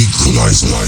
equalizer.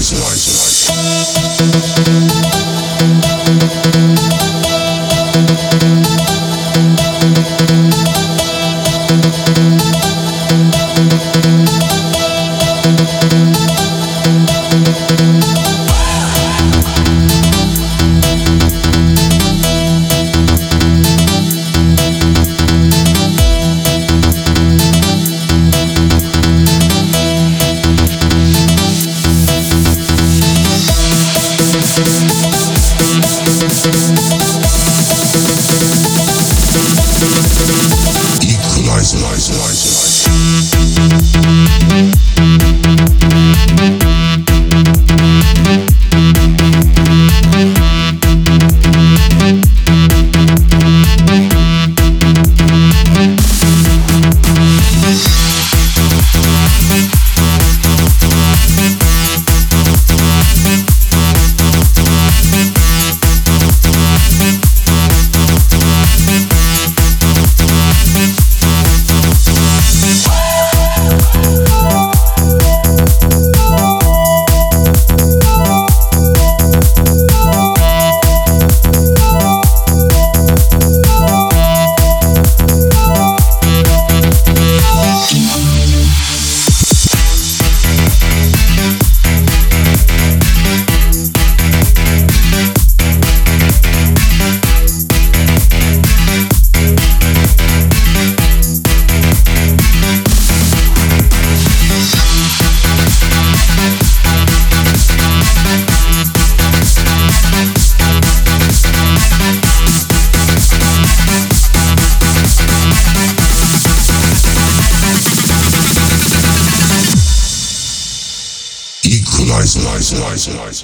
nice, nice, nice, nice.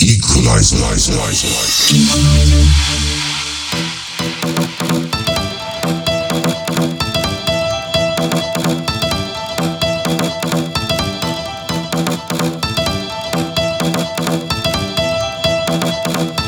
Equalize, nice, nice, nice. Thank